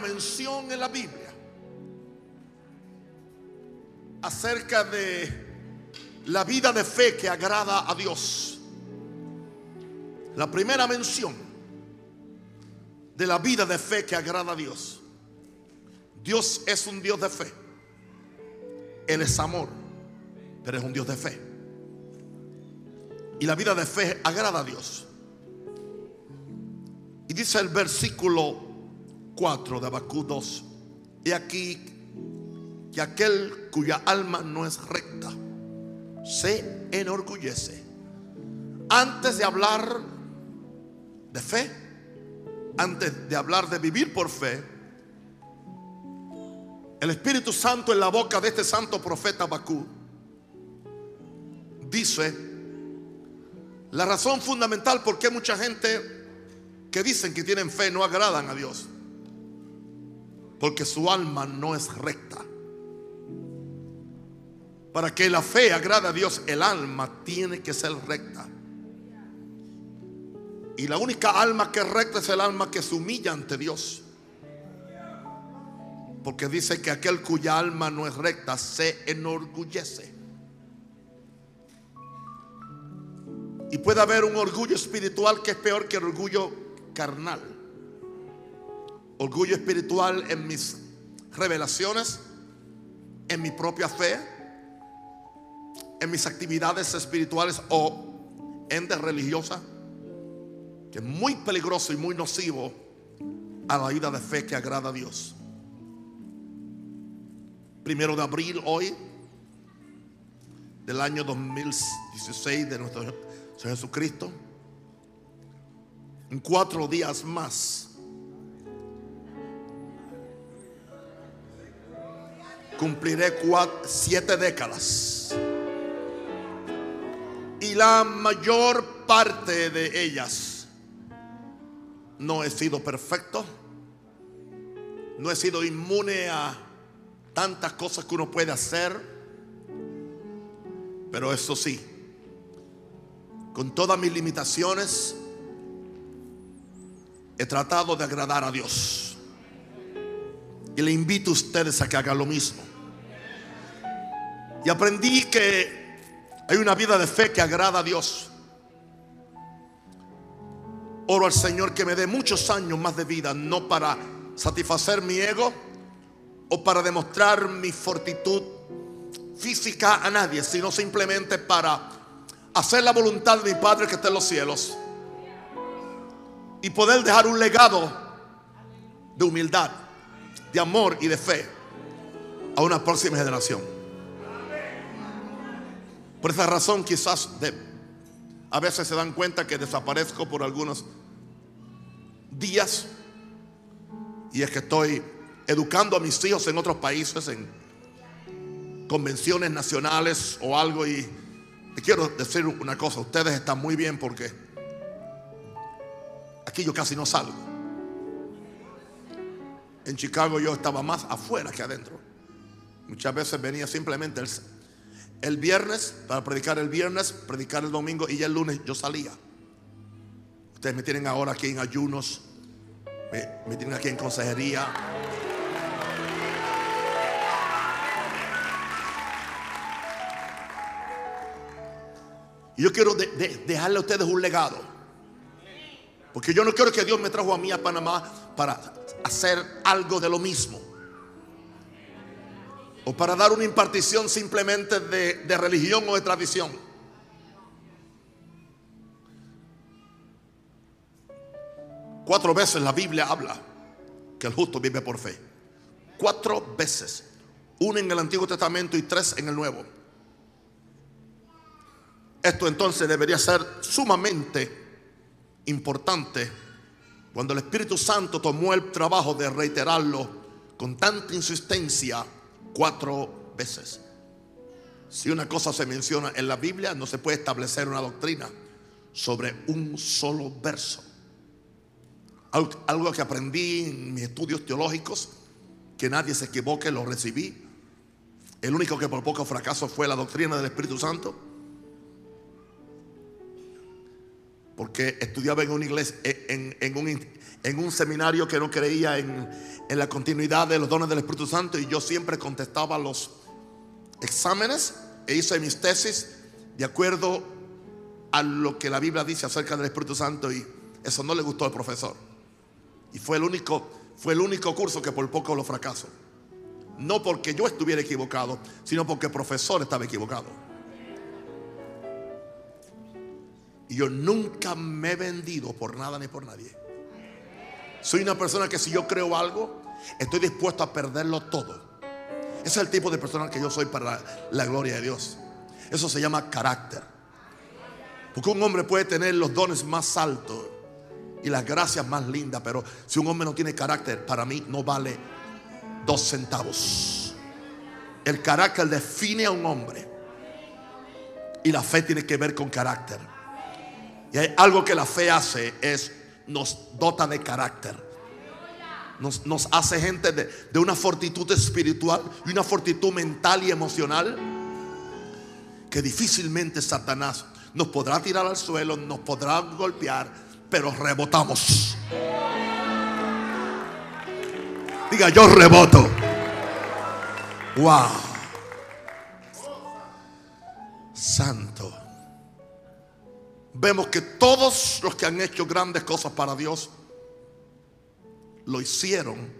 mención en la Biblia acerca de la vida de fe que agrada a Dios. La primera mención de la vida de fe que agrada a Dios. Dios es un Dios de fe. Él es amor, pero es un Dios de fe. Y la vida de fe agrada a Dios. Y dice el versículo 4 de Abacú 2. Y aquí que aquel cuya alma no es recta se enorgullece. Antes de hablar de fe, antes de hablar de vivir por fe, el Espíritu Santo en la boca de este santo profeta Bakú dice la razón fundamental por qué mucha gente que dicen que tienen fe no agradan a Dios. Porque su alma no es recta. Para que la fe agrade a Dios, el alma tiene que ser recta. Y la única alma que es recta es el alma que se humilla ante Dios. Porque dice que aquel cuya alma no es recta se enorgullece. Y puede haber un orgullo espiritual que es peor que el orgullo carnal. Orgullo espiritual en mis revelaciones, en mi propia fe, en mis actividades espirituales o en de religiosa, que es muy peligroso y muy nocivo a la vida de fe que agrada a Dios. Primero de abril hoy del año 2016 de nuestro Señor Jesucristo. En cuatro días más cumpliré siete décadas. Y la mayor parte de ellas no he sido perfecto. No he sido inmune a tantas cosas que uno puede hacer. Pero eso sí, con todas mis limitaciones, he tratado de agradar a Dios. Y le invito a ustedes a que hagan lo mismo. Y aprendí que hay una vida de fe que agrada a Dios. Oro al Señor que me dé muchos años más de vida, no para satisfacer mi ego o para demostrar mi fortitud física a nadie, sino simplemente para hacer la voluntad de mi Padre que está en los cielos y poder dejar un legado de humildad, de amor y de fe a una próxima generación. Por esa razón quizás a veces se dan cuenta que desaparezco por algunos días y es que estoy educando a mis hijos en otros países, en convenciones nacionales o algo y quiero decir una cosa, ustedes están muy bien porque aquí yo casi no salgo. En Chicago yo estaba más afuera que adentro. Muchas veces venía simplemente el, el viernes para predicar el viernes, predicar el domingo y ya el lunes yo salía. Ustedes me tienen ahora aquí en ayunos, me, tienen aquí en consejería. Y yo quiero dejarle a ustedes un legado. Porque yo no quiero que Dios me trajo a mí a Panamá para hacer algo de lo mismo. O para dar una impartición simplemente de, de religión o de tradición. Cuatro veces la Biblia habla que el justo vive por fe. Cuatro veces. Una en el Antiguo Testamento y tres en el Nuevo. Esto entonces debería ser sumamente importante cuando el Espíritu Santo tomó el trabajo de reiterarlo con tanta insistencia cuatro veces. Si una cosa se menciona en la Biblia, no se puede establecer una doctrina sobre un solo verso. Algo que aprendí en mis estudios teológicos, que nadie se equivoque, lo recibí. El único que por poco fracaso fue la doctrina del Espíritu Santo. Porque estudiaba en una iglesia, en, en un, seminario que no creía en, la continuidad de los dones del Espíritu Santo y yo siempre contestaba los exámenes e hice mis tesis de acuerdo a lo que la Biblia dice acerca del Espíritu Santo y eso no le gustó al profesor. Y fue el único, fue el único curso que por poco lo fracasó. No porque yo estuviera equivocado, sino porque el profesor estaba equivocado. Y yo nunca me he vendido por nada ni por nadie. Soy una persona que si yo creo algo, estoy dispuesto a perderlo todo. Ese es el tipo de persona que yo soy para la gloria de Dios. Eso se llama carácter. Porque un hombre puede tener los dones más altos y las gracias más lindas, pero si un hombre no tiene carácter, para mí no vale dos centavos. El carácter define a un hombre. Y la fe tiene que ver con carácter. Y hay algo que la fe hace es nos dota de carácter. Nos, nos hace gente de, de una fortitud espiritual y una fortitud mental y emocional que difícilmente Satanás nos podrá tirar al suelo, nos podrá golpear, pero rebotamos. Diga, yo reboto. Wow. Santo. Vemos que todos los que han hecho grandes cosas para Dios lo hicieron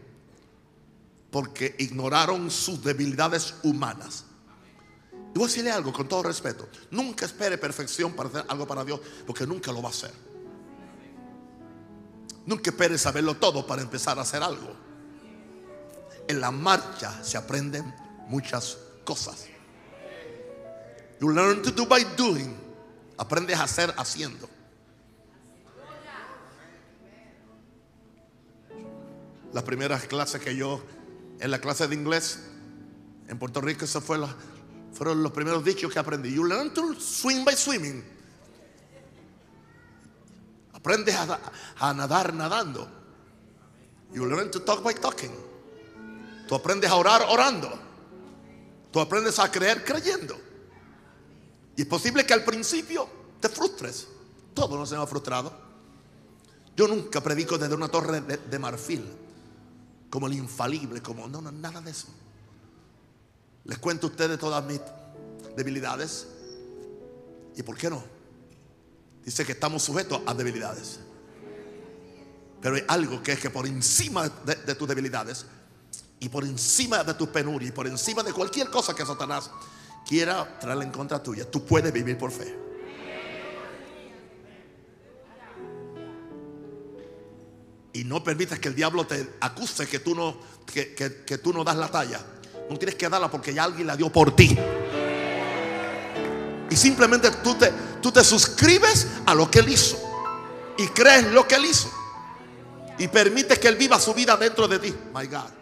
porque ignoraron sus debilidades humanas. Y voy a decirle algo con todo respeto. Nunca espere perfección para hacer algo para Dios, porque nunca lo va a hacer. Nunca espere saberlo todo para empezar a hacer algo. En la marcha se aprenden muchas cosas. You learn to do by doing. Aprendes a hacer haciendo. Las primeras clases que yo, en la clase de inglés, en Puerto Rico, esa fue fueron los primeros dichos que aprendí. You learn to swim by swimming. Aprendes a, a nadar nadando. You learn to talk by talking. Tú aprendes a orar orando. Tú aprendes a creer creyendo. Y es posible que al principio te frustres. Todo no se me ha frustrado. Yo nunca predico desde una torre de, de marfil. Como el infalible. Como no, no, nada de eso. Les cuento a ustedes todas mis debilidades. ¿Y por qué no? Dice que estamos sujetos a debilidades. Pero hay algo que es que por encima de, de, tus debilidades y por encima de tus penurias y por encima de cualquier cosa que Satanás quiera traer en contra tuya, tú puedes vivir por fe. Y no permitas que el diablo te acuse que tú no, que, que tú no das la talla. No tienes que darla porque ya alguien la dio por ti. Y simplemente tú te, tú te suscribes a lo que Él hizo. Y crees lo que Él hizo. Y permites que Él viva su vida dentro de ti. My God.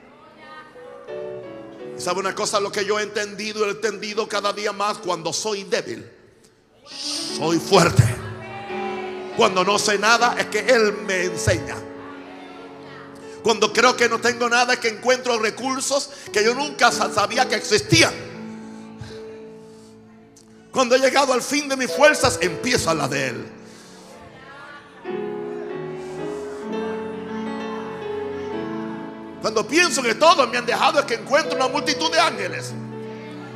¿Y sabe una cosa? Lo que yo he entendido, he entendido cada día más. Cuando soy débil, soy fuerte. Cuando no sé nada, es que Él me enseña. Cuando creo que no tengo nada, es que encuentro recursos que yo nunca sabía que existían. Cuando he llegado al fin de mis fuerzas, empieza la de Él. Cuando pienso que todos me han dejado, es que encuentro una multitud de ángeles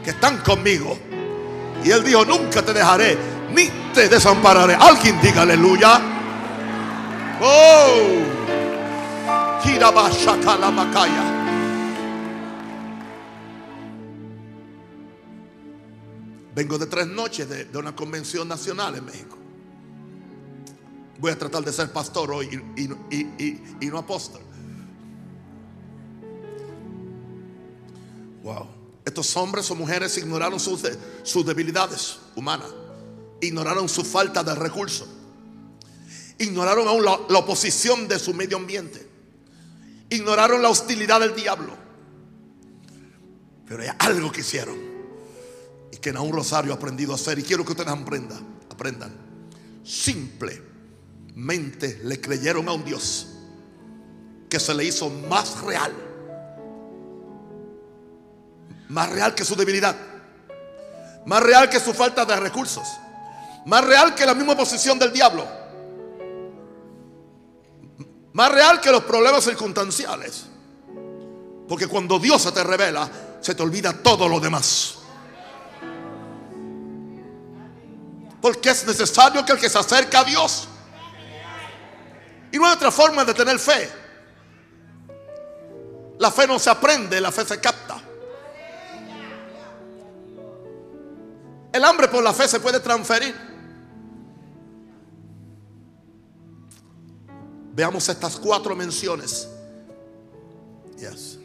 que están conmigo. Y Él dijo, nunca te dejaré, ni te desampararé. Alguien diga aleluya. Oh. Vengo de tres noches de, una convención nacional en México. Voy a tratar de ser pastor hoy y no apóstol. Wow. Estos hombres o mujeres ignoraron sus, sus debilidades humanas. Ignoraron su falta de recursos. Ignoraron aún la, oposición de su medio ambiente ignoraron la hostilidad del diablo. Pero hay algo que hicieron y que un Rosario ha aprendido a hacer y quiero que ustedes aprendan, aprendan. Simplemente le creyeron a un Dios que se le hizo más real. Más real que su debilidad. Más real que su falta de recursos. Más real que la misma posición del diablo. Más real que los problemas circunstanciales. Porque cuando Dios se te revela, se te olvida todo lo demás. Porque es necesario que el que se acerca a Dios. Y no hay otra forma de tener fe. La fe no se aprende, la fe se capta. El hambre por la fe se puede transferir. Veamos estas cuatro menciones. Yes.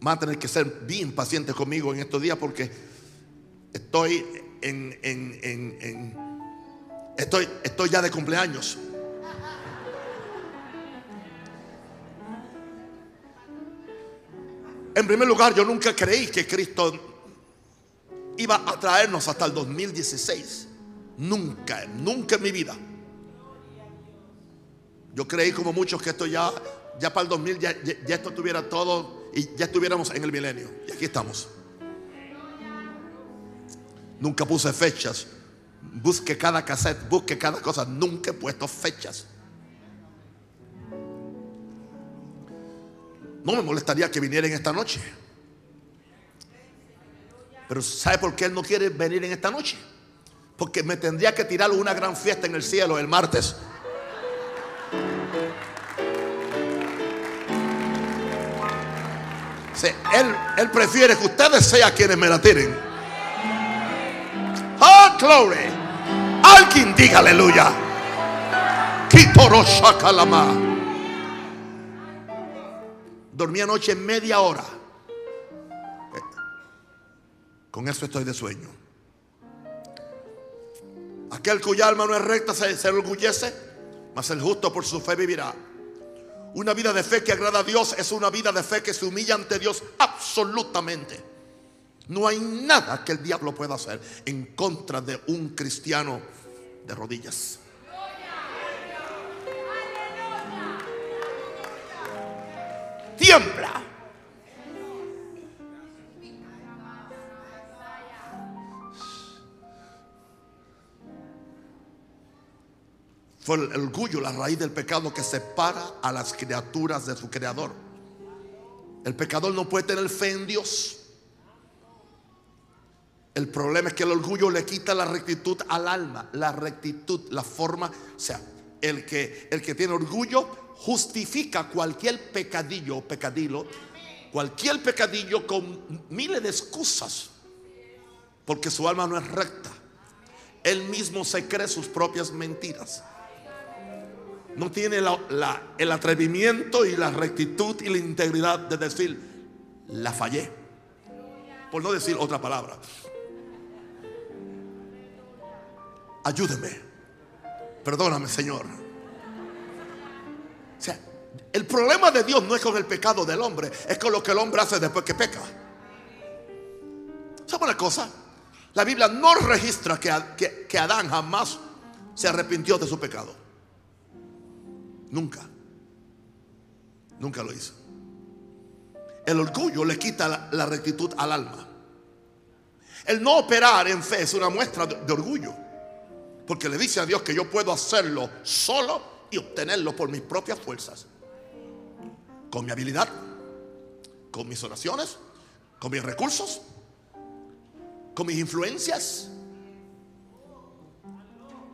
Van a tener que ser bien pacientes conmigo en estos días porque estoy en, en, en, estoy, estoy ya de cumpleaños. En primer lugar, yo nunca creí que Cristo iba a traernos hasta el 2016. Nunca, nunca en mi vida. Yo creí como muchos que esto ya, ya para el 2000, ya, ya, esto tuviera todo y ya estuviéramos en el milenio. Y aquí estamos. Nunca puse fechas. Busque cada cassette, busque cada cosa. Nunca he puesto fechas. No me molestaría que vinieran esta noche. Pero ¿sabe por qué Él no quiere venir en esta noche? Porque me tendría que tirar una gran fiesta en el cielo el martes. él, él prefiere que ustedes sean quienes me la tiren. ¡Oh, glory! Alguien diga aleluya. Dormí anoche media hora. Con eso estoy de sueño. Aquel cuya alma no es recta se, se orgullece, mas el justo por su fe vivirá. Una vida de fe que agrada a Dios es una vida de fe que se humilla ante Dios absolutamente. No hay nada que el diablo pueda hacer en contra de un cristiano de rodillas. Tiembla. Fue el orgullo la raíz del pecado que separa a las criaturas de su creador. El pecador no puede tener fe en Dios. El problema es que el orgullo le quita la rectitud al alma, la rectitud, la forma, o sea, el que el que tiene orgullo justifica cualquier pecadillo o pecadillo, cualquier pecadillo con miles de excusas, porque su alma no es recta. Él mismo se cree sus propias mentiras no tiene el atrevimiento y la rectitud y la integridad de decir, la fallé. Por no decir otra palabra. Ayúdeme. Perdóname, Señor. O sea, el problema de Dios no es con el pecado del hombre, es con lo que el hombre hace después que peca. ¿Sabe una cosa? La Biblia no registra que, que Adán jamás se arrepintió de su pecado. Nunca. Nunca lo hizo. El orgullo le quita la, rectitud al alma. El no operar en fe es una muestra de, de orgullo. Porque le dice a Dios que yo puedo hacerlo solo y obtenerlo por mis propias fuerzas. Con mi habilidad, con mis oraciones, con mis recursos, con mis influencias.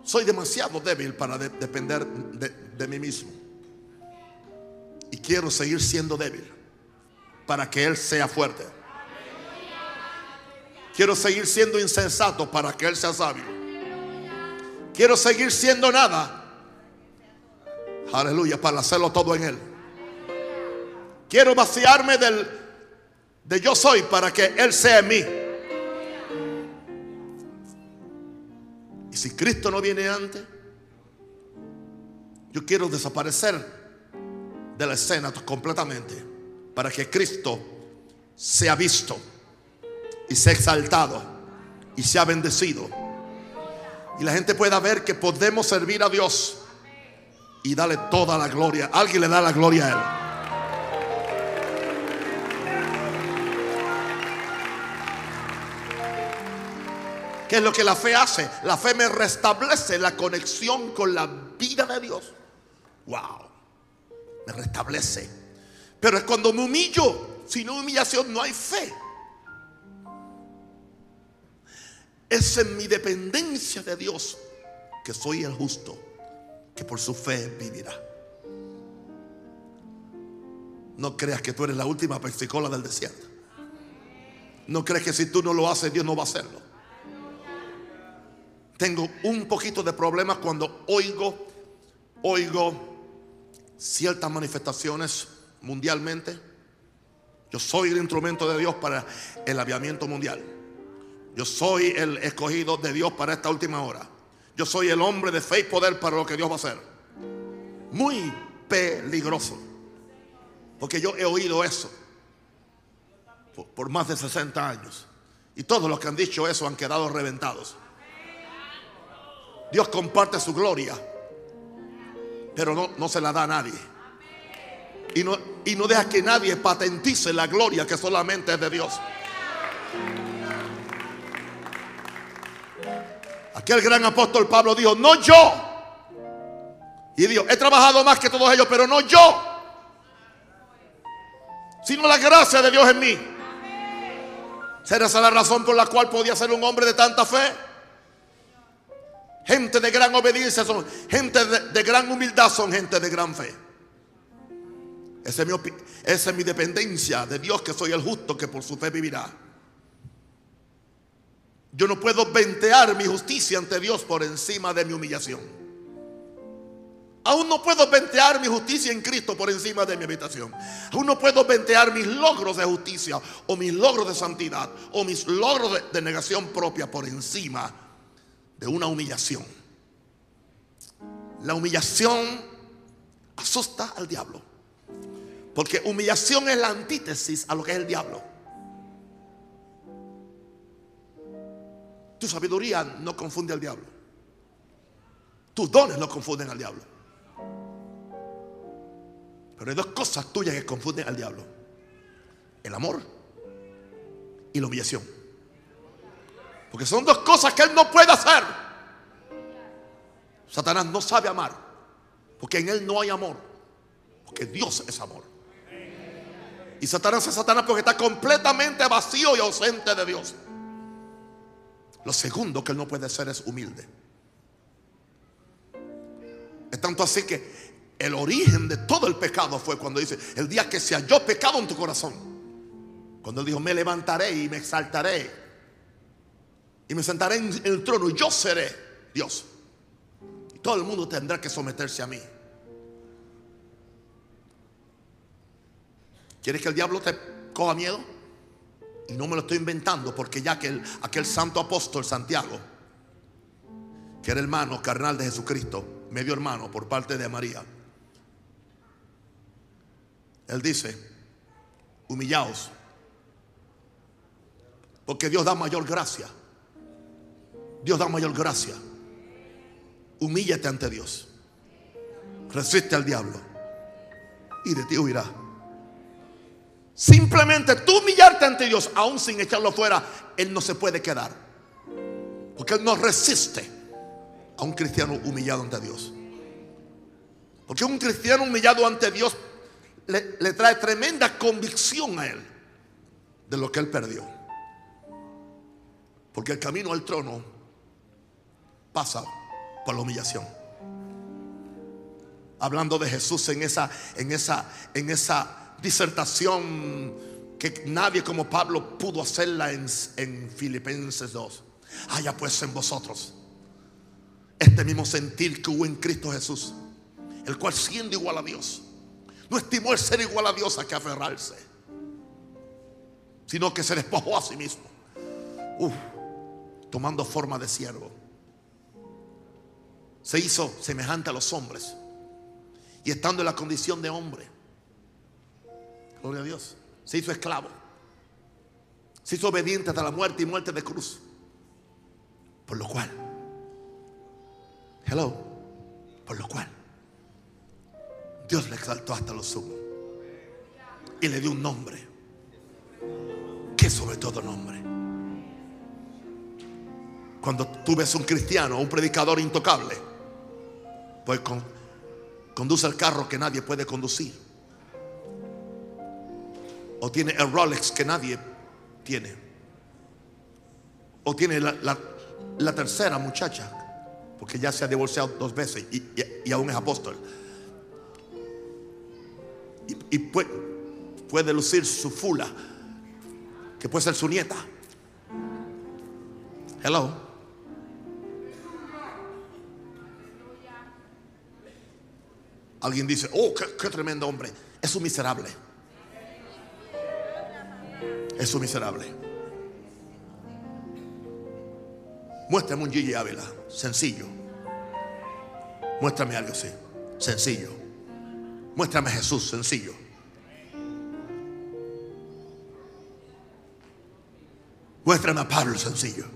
Soy demasiado débil para depender de, mí mismo. Y quiero seguir siendo débil para que Él sea fuerte. Quiero seguir siendo insensato para que Él sea sabio. Quiero seguir siendo nada. Aleluya, para hacerlo todo en Él. Quiero vaciarme del de yo soy para que Él sea en mí. Y si Cristo no viene antes, yo quiero desaparecer de la escena completamente para que Cristo sea visto y sea exaltado y sea bendecido. Y la gente pueda ver que podemos servir a Dios y darle toda la gloria. Alguien le da la gloria a Él. ¿Qué es lo que la fe hace? La fe me restablece la conexión con la vida de Dios. Wow, me restablece. Pero es cuando me humillo, sin humillación no hay fe. Es en mi dependencia de Dios que soy el justo, que por su fe vivirá. No creas que tú eres la última persicola del desierto. No crees que si tú no lo haces, Dios no va a hacerlo. Tengo un poquito de problemas cuando oigo, oigo ciertas manifestaciones mundialmente. Yo soy el instrumento de Dios para el aviamiento mundial. Yo soy el escogido de Dios para esta última hora. Yo soy el hombre de fe y poder para lo que Dios va a hacer. Muy peligroso. Porque yo he oído eso por, más de 60 años. Y todos los que han dicho eso han quedado reventados. Dios comparte su gloria, pero no, no se la da a nadie. Y no, y no deja que nadie patentice la gloria que solamente es de Dios. Aquel gran apóstol Pablo dijo, no yo. Y dijo, he trabajado más que todos ellos, pero no yo. Sino la gracia de Dios en mí. ¿Será esa la razón por la cual podía ser un hombre de tanta fe? Gente de gran obediencia son gente de, gran humildad, son gente de gran fe. Esa es, mi, dependencia de Dios, que soy el justo, que por su fe vivirá. Yo no puedo ventear mi justicia ante Dios por encima de mi humillación. Aún no puedo ventear mi justicia en Cristo por encima de mi habitación. Aún no puedo ventear mis logros de justicia o mis logros de santidad o mis logros de, negación propia por encima de una humillación. La humillación asusta al diablo. Porque humillación es la antítesis a lo que es el diablo. Tu sabiduría no confunde al diablo. Tus dones no confunden al diablo. Pero hay dos cosas tuyas que confunden al diablo. El amor y la humillación. Porque son dos cosas que él no puede hacer. Satanás no sabe amar. Porque en él no hay amor. Porque Dios es amor. Y Satanás es Satanás porque está completamente vacío y ausente de Dios. Lo segundo que él no puede ser es humilde. Es tanto así que el origen de todo el pecado fue cuando dice, el día que se halló pecado en tu corazón. Cuando él dijo, me levantaré y me exaltaré. Y me sentaré en el trono y yo seré Dios. Y todo el mundo tendrá que someterse a mí. ¿Quieres que el diablo te coja miedo? Y no me lo estoy inventando porque ya que aquel santo apóstol Santiago, que era hermano carnal de Jesucristo, medio hermano por parte de María, él dice, humillaos, porque Dios da mayor gracia. Dios da mayor gracia. Humíllate ante Dios. Resiste al diablo. Y de ti huirá. Simplemente tú humillarte ante Dios, aún sin echarlo fuera, Él no se puede quedar. Porque Él no resiste a un cristiano humillado ante Dios. Porque un cristiano humillado ante Dios le, le trae tremenda convicción a Él de lo que Él perdió. Porque el camino al trono pasa por la humillación. Hablando de Jesús en esa, en esa, en esa disertación que nadie como Pablo pudo hacerla en, Filipenses 2. Haya pues en vosotros este mismo sentir que hubo en Cristo Jesús, el cual siendo igual a Dios, no estimó el ser igual a Dios a que aferrarse, sino que se despojó a sí mismo, tomando forma de siervo. Se hizo semejante a los hombres y estando en la condición de hombre Gloria a Dios. Se hizo esclavo. Se hizo obediente hasta la muerte y muerte de cruz. Por lo cual, hello, por lo cual, Dios le exaltó hasta lo sumo. Y le dio un nombre. Que sobre todo nombre. Cuando tú ves un cristiano, un predicador intocable, pues con, conduce el carro que nadie puede conducir. O tiene el Rolex que nadie tiene. O tiene la, tercera muchacha, porque ya se ha divorciado dos veces y, aún es apóstol. Y, puede, puede lucir su fula, que puede ser su nieta. Hello. Alguien dice, oh, qué, tremendo hombre. Es un miserable. Es un miserable. Muéstrame un Gigi Ávila, sencillo. Muéstrame algo así, sencillo. Muéstrame a Jesús, sencillo. Muéstrame a Pablo, sencillo.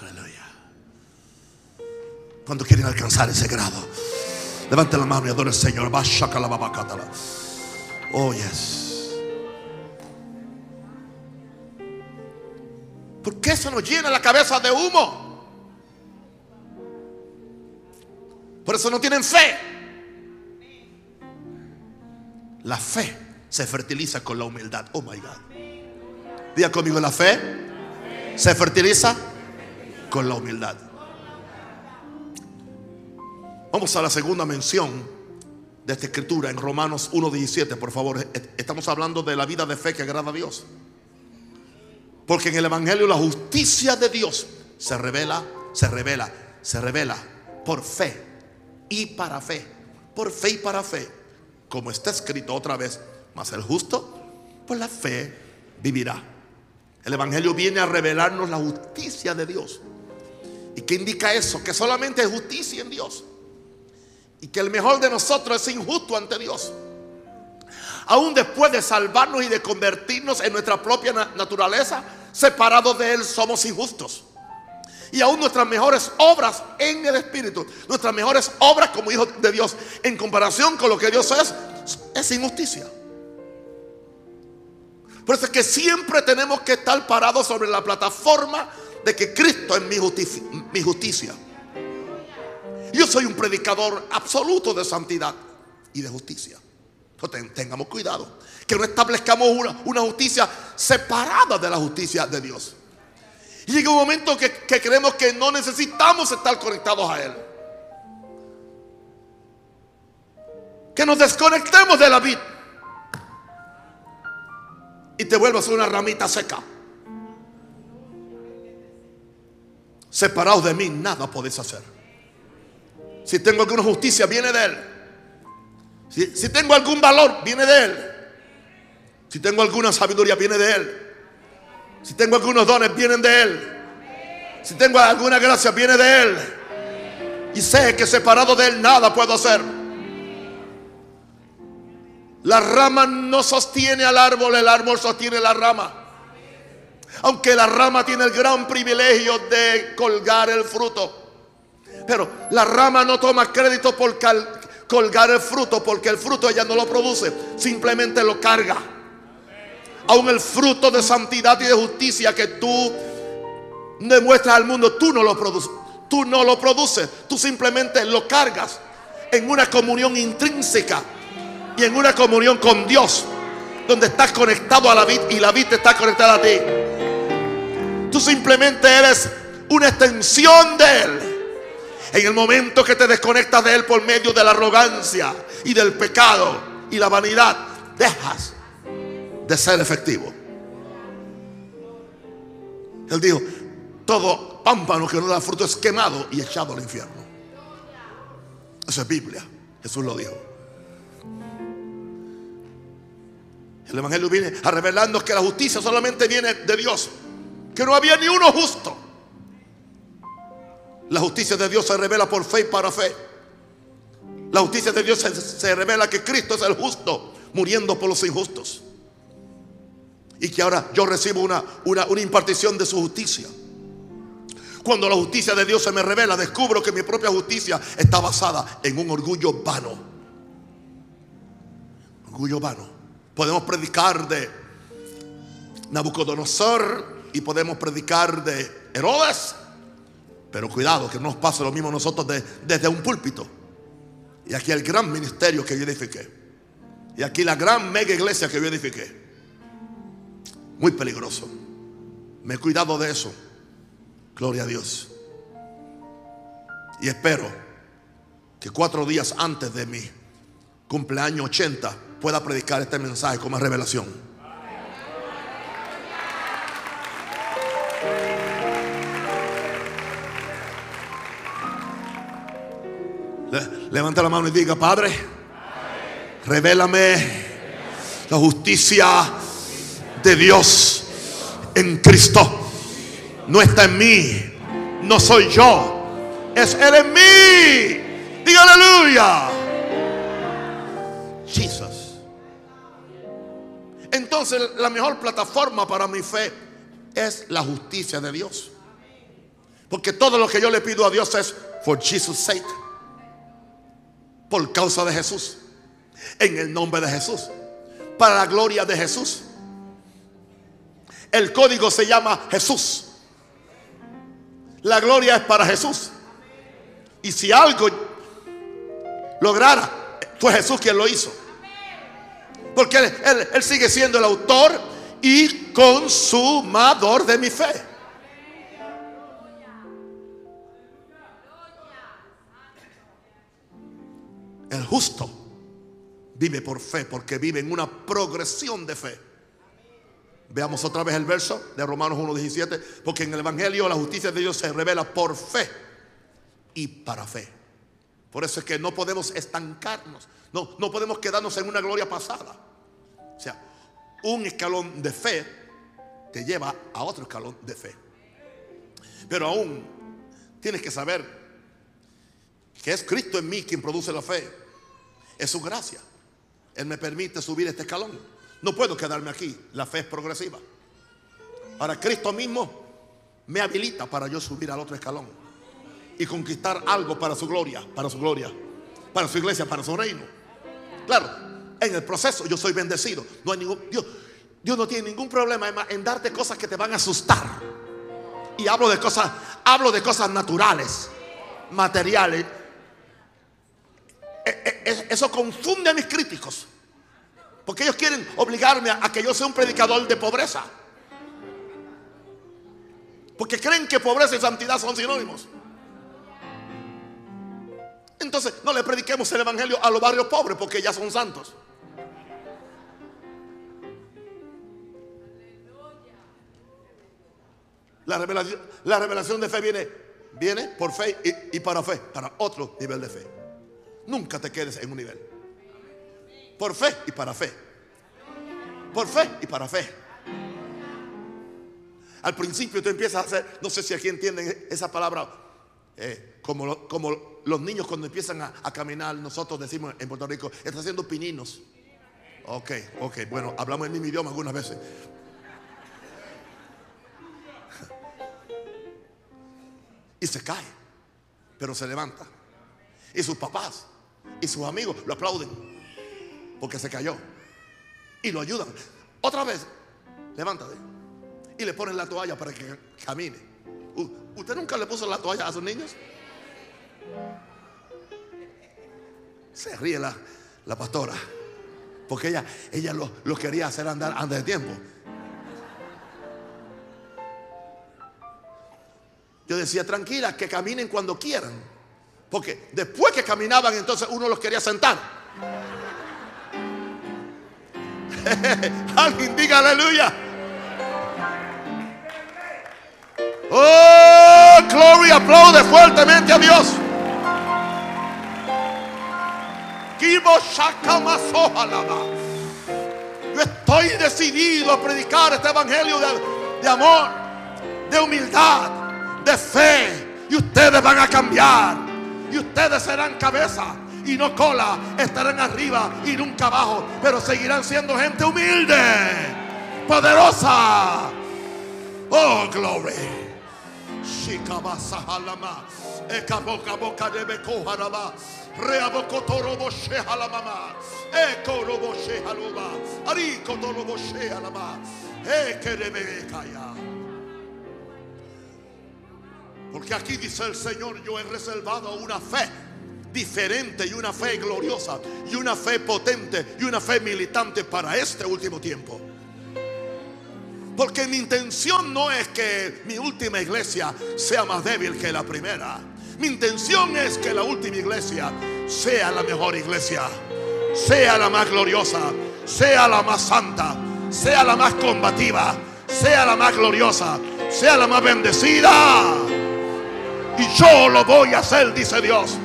Aleluya. Cuando quieren alcanzar ese grado, Levante la mano y adore al Señor. Oh, yes. ¿Por qué se nos llena la cabeza de humo? Por eso no tienen fe. La fe se fertiliza con la humildad. Oh my God. Diga conmigo, la fe se fertiliza con la humildad. Vamos a la segunda mención de esta escritura en Romanos 1.17, por favor. Estamos hablando de la vida de fe que agrada a Dios. Porque en el Evangelio la justicia de Dios se revela, se revela, se revela por fe y para fe. Por fe y para fe. Como está escrito otra vez, mas el justo por la fe vivirá. El Evangelio viene a revelarnos la justicia de Dios. ¿Y qué indica eso? Que solamente hay justicia en Dios y que el mejor de nosotros es injusto ante Dios. Aún después de salvarnos y de convertirnos en nuestra propia naturaleza, separados de Él somos injustos. Y aún nuestras mejores obras en el Espíritu, nuestras mejores obras como hijos de Dios, en comparación con lo que Dios es, es injusticia. Por eso es que siempre tenemos que estar parados sobre la plataforma de que Cristo es mi justicia. Mi justicia. Yo soy un predicador absoluto de santidad y de justicia. Entonces, tengamos cuidado. Que no establezcamos una, justicia separada de la justicia de Dios. Y llega un momento que, que creemos que no necesitamos estar conectados a Él. Que nos desconectemos de la vida. Y te vuelvas una ramita seca. Separados de mí, nada podés hacer. Si tengo alguna justicia, viene de Él. Si, tengo algún valor, viene de Él. Si tengo alguna sabiduría, viene de Él. Si tengo algunos dones, vienen de Él. Si tengo alguna gracia, viene de Él. Y sé que separado de Él nada puedo hacer. La rama no sostiene al árbol, el árbol sostiene la rama. Aunque la rama tiene el gran privilegio de colgar el fruto. Pero la rama no toma crédito por colgar el fruto, porque el fruto ella no lo produce, simplemente lo carga. Aún el fruto de santidad y de justicia que tú demuestras al mundo, tú no lo produces. Tú no lo produces, tú simplemente lo cargas en una comunión intrínseca y en una comunión con Dios, donde estás conectado a la vida y la vida está conectada a ti. Tú simplemente eres una extensión de Él. En el momento que te desconectas de Él por medio de la arrogancia y del pecado y la vanidad, dejas de ser efectivo. Él dijo, todo pámpano que no da fruto es quemado y echado al infierno. Eso es Biblia. Jesús lo dijo. El Evangelio viene a revelarnos que la justicia solamente viene de Dios. Que no había ni uno justo. La justicia de Dios se revela por fe y para fe. La justicia de Dios se, revela que Cristo es el justo, muriendo por los injustos. Y que ahora yo recibo una, una, una impartición de su justicia. Cuando la justicia de Dios se me revela, descubro que mi propia justicia está basada en un orgullo vano. Orgullo vano. Podemos predicar de Nabucodonosor y podemos predicar de Herodes pero cuidado, que no nos pase lo mismo nosotros desde un púlpito. Y aquí el gran ministerio que yo edifiqué. Y aquí la gran mega iglesia que yo edifiqué. Muy peligroso. Me he cuidado de eso. Gloria a Dios. Y espero que cuatro días antes de mi cumpleaños 80 pueda predicar este mensaje como revelación. Levanta la mano y diga, Padre, revélame la justicia de Dios en Cristo. No está en mí, no soy yo, es Él en mí. Diga aleluya. Jesus. Entonces la mejor plataforma para mi fe es la justicia de Dios. Porque todo lo que yo le pido a Dios es for Jesus' sake por causa de Jesús, en el nombre de Jesús, para la gloria de Jesús. El código se llama Jesús. La gloria es para Jesús. Y si algo lograra, fue Jesús quien lo hizo. Porque él, él sigue siendo el autor y consumador de mi fe. El justo vive por fe porque vive en una progresión de fe. Veamos otra vez el verso de Romanos 1.17, porque en el Evangelio la justicia de Dios se revela por fe y para fe. Por eso es que no podemos estancarnos, no, no podemos quedarnos en una gloria pasada. O sea, un escalón de fe te lleva a otro escalón de fe. Pero aún tienes que saber que es Cristo en mí quien produce la fe, es su gracia. Él me permite subir este escalón. No puedo quedarme aquí, la fe es progresiva. Ahora Cristo mismo me habilita para yo subir al otro escalón y conquistar algo para su gloria, para su gloria, para su iglesia, para su reino. Claro, en el proceso yo soy bendecido. Dios, Dios no tiene ningún problema en darte cosas que te van a asustar. Y hablo de cosas, hablo de cosas naturales, materiales. Eso confunde a mis críticos. Porque ellos quieren obligarme a, que yo sea un predicador de pobreza. Porque creen que pobreza y santidad son sinónimos. Entonces, no le prediquemos el evangelio a los barrios pobres porque ya son santos. La revelación, la revelación de fe viene, viene por fe y para fe, para otro nivel de fe. Nunca te quedes en un nivel. Por fe y para fe. Por fe y para fe. Al principio tú empiezas a hacer, no sé si aquí entienden esa palabra, eh, como, como los niños cuando empiezan a, caminar, nosotros decimos en Puerto Rico, está haciendo pininos. Ok, ok, bueno, hablamos en mi idioma algunas veces. Y se cae, pero se levanta. Y sus papás y sus amigos lo aplauden porque se cayó. Y lo ayudan. Otra vez, levántate. Y le ponen la toalla para que camine. ¿Usted nunca le puso la toalla a sus niños? Se ríe la, la pastora. Porque ella, ella lo, lo quería hacer andar antes de tiempo. Yo decía, tranquila, que caminen cuando quieran. Porque después que caminaban, entonces uno los quería sentar. Alguien diga aleluya. Oh, gloria, aplaude fuertemente a Dios. Yo estoy decidido a predicar este evangelio de, de amor, de humildad, de fe. Y ustedes van a cambiar. Ustedes serán cabeza y no cola. Estarán arriba y nunca abajo. Pero seguirán siendo gente humilde, poderosa. Oh, glory. Shikabasahalama. Ekaboka boca de bekoharaba. Reabokotorobo shehalamama. Ekorobo shehaluma. Arikotorobo shehalama. Ekerebekaya. Porque aquí dice el Señor, yo he reservado una fe diferente y una fe gloriosa y una fe potente y una fe militante para este último tiempo. Porque mi intención no es que mi última iglesia sea más débil que la primera. Mi intención es que la última iglesia sea la mejor iglesia, sea la más gloriosa, sea la más santa, sea la más combativa, sea la más gloriosa, sea la más bendecida. Y yo lo voy a hacer, dice Dios.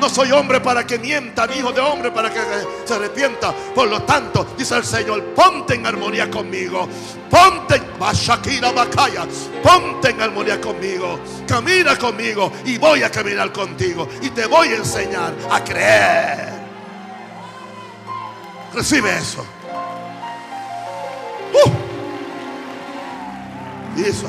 No soy hombre para que mienta, hijo de hombre para que se arrepienta. Por lo tanto, dice el Señor, ponte en armonía conmigo. Ponte, ponte en armonía conmigo. Camina conmigo y voy a caminar contigo. Y te voy a enseñar a creer. Recibe eso. Uh. Eso.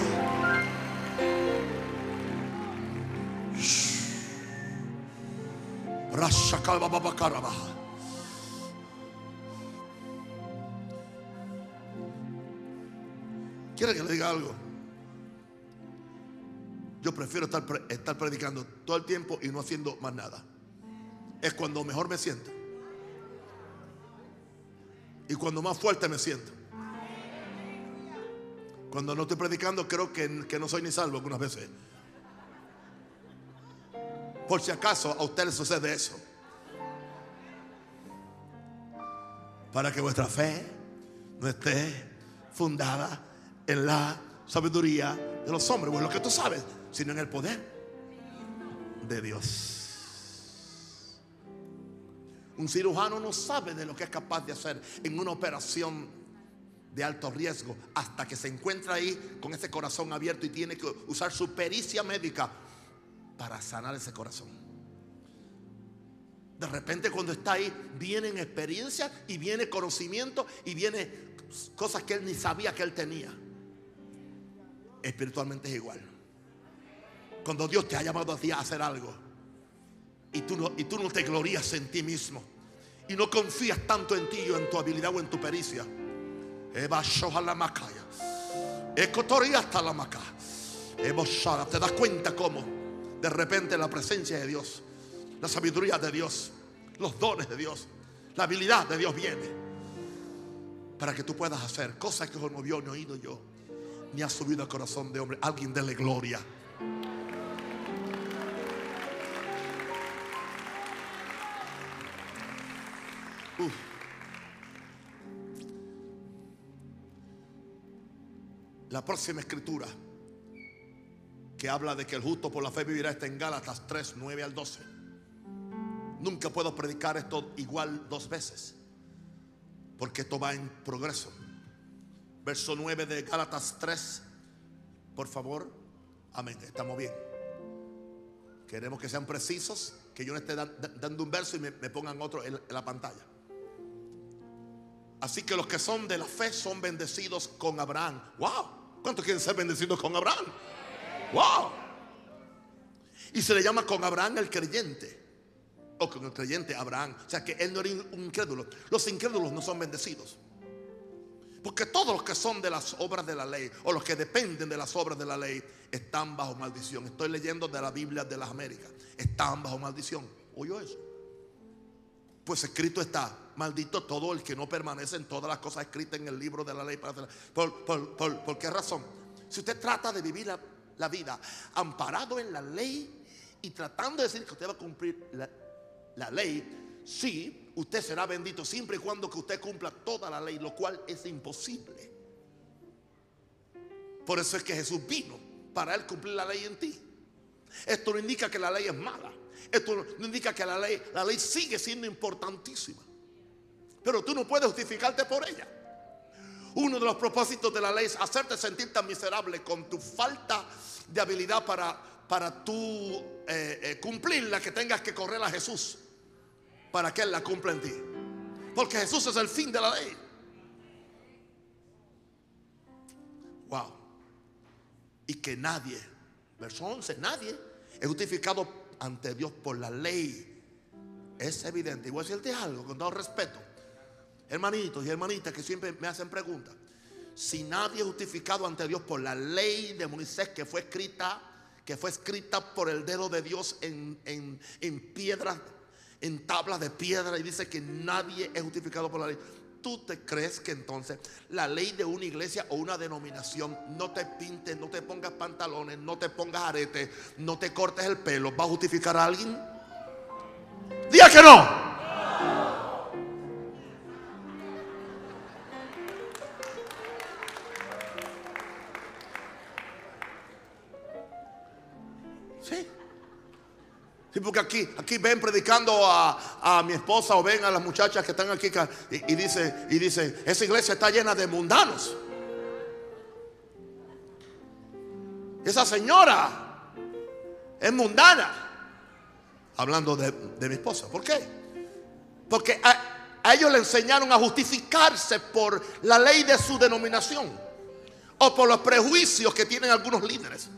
¿Quiere que le diga algo? Yo prefiero estar, predicando todo el tiempo y no haciendo más nada. Es cuando mejor me siento. Y cuando más fuerte me siento. Cuando no estoy predicando creo que, que no soy ni salvo algunas veces. Por si acaso a usted le sucede eso. Para que vuestra fe no esté fundada en la sabiduría de los hombres, o en lo que tú sabes, sino en el poder de Dios. Un cirujano no sabe de lo que es capaz de hacer en una operación de alto riesgo hasta que se encuentra ahí con ese corazón abierto y tiene que usar su pericia médica para sanar ese corazón. De repente cuando está ahí vienen experiencias y viene conocimiento y viene cosas que él ni sabía que él tenía. Espiritualmente es igual. Cuando Dios te ha llamado a ti a hacer algo y tú no, y tú no te glorías en ti mismo y no confías tanto en ti o en tu habilidad o en tu pericia. Te das cuenta cómo de repente la presencia de Dios, la sabiduría de Dios, los dones de Dios, la habilidad de Dios viene para que tú puedas hacer cosas que no vio ni oído yo, ni ha subido al corazón de hombre. Alguien dele gloria. La próxima escritura que habla de que el justo por la fe vivirá está en Gálatas 3, 9 al 12. Nunca puedo predicar esto igual dos veces, porque esto va en progreso. Verso 9 de Gálatas 3, por favor. Amén, estamos bien. Queremos que sean precisos, que yo no esté dando un verso y me, pongan otro en la pantalla. Así que los que son de la fe son bendecidos con Abraham. ¡Wow! ¿Cuántos quieren ser bendecidos con Abraham? Wow. Y se le llama con Abraham el creyente. O con el creyente Abraham. O sea que él no era un incrédulo. Los incrédulos no son bendecidos. Porque todos los que son de las obras de la ley o los que dependen de las obras de la ley están bajo maldición. Estoy leyendo de la Biblia de las Américas. Están bajo maldición. ¿Oyó eso? Pues escrito está, maldito todo el que no permanece en todas las cosas escritas en el libro de la ley. ¿Por, qué razón? Si usted trata de vivir la, la vida, amparado en la ley y tratando de decir que usted va a cumplir la, ley, sí, usted será bendito siempre y cuando que usted cumpla toda la ley, lo cual es imposible. Por eso es que Jesús vino para él cumplir la ley en ti. Esto no indica que la ley es mala. Esto no indica que la ley, la ley sigue siendo importantísima. Pero tú no puedes justificarte por ella. Uno de los propósitos de la ley es hacerte sentir tan miserable con tu falta de habilidad para, para tú eh, eh, cumplirla que tengas que correr a Jesús para que Él la cumpla en ti. Porque Jesús es el fin de la ley. Wow. Y que nadie, verso 11, nadie es justificado ante Dios por la ley. Es evidente. Y voy a decirte algo con todo respeto hermanitos y hermanitas que siempre me hacen preguntas. Si nadie es justificado ante Dios por la ley de Moisés que fue escrita, que fue escrita por el dedo de Dios en, en, en piedra, en tablas de piedra, y dice que nadie es justificado por la ley. ¿Tú te crees que entonces la ley de una iglesia o una denominación no te pintes, no te pongas pantalones, no te pongas aretes, no te cortes el pelo, va a justificar a alguien? Diga que no. Porque aquí, aquí ven predicando a, mi esposa o ven a las muchachas que están aquí y, dice, y dice, esa iglesia está llena de mundanos. Esa señora es mundana. Hablando de, mi esposa. ¿Por qué? Porque a, a ellos le enseñaron a justificarse por la ley de su denominación o por los prejuicios que tienen algunos líderes.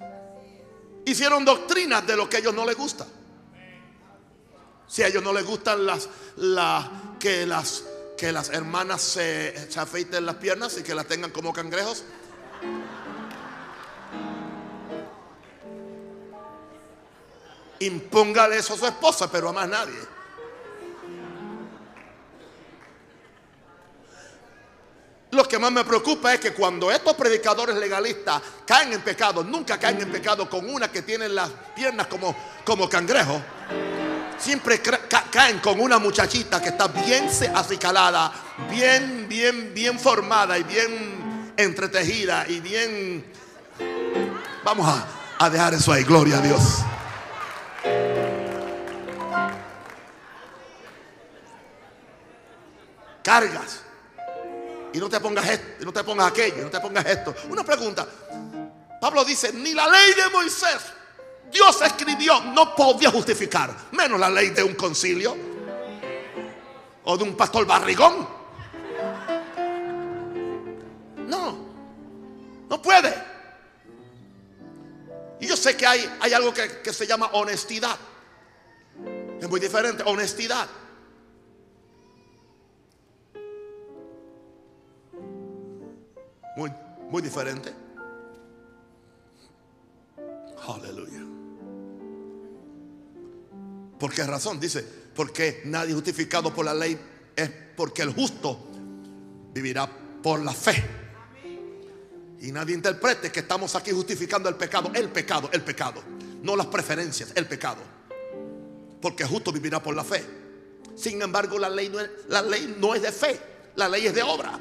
Hicieron doctrinas de lo que a ellos no les gusta. Si a ellos no les gustan las, que, las, que las hermanas se, se afeiten las piernas y que las tengan como cangrejos. Impóngale eso a su esposa, pero a más nadie. Lo que más me preocupa es que cuando estos predicadores legalistas caen en pecado, nunca caen en pecado con una que tiene las piernas como, como cangrejo siempre caen con una muchachita que está bien acicalada, bien, bien, bien formada y bien entretejida y bien... Vamos a, dejar eso ahí, gloria a Dios. Cargas. Y no te pongas esto, y no te pongas aquello, y no te pongas esto. Una pregunta. Pablo dice, ni la ley de Moisés Dios escribió, no podía justificar, menos la ley de un concilio o de un pastor barrigón. No, no puede. Y yo sé que hay, hay algo que, se llama honestidad. Es muy diferente, honestidad. Muy, muy diferente. Aleluya. ¿Por qué razón? Dice, porque nadie justificado por la ley es porque el justo vivirá por la fe. Y nadie interprete que estamos aquí justificando el pecado, el pecado, el pecado, no las preferencias, el pecado. Porque el justo vivirá por la fe. Sin embargo, la ley no es, la ley no es de fe, la ley es de obra.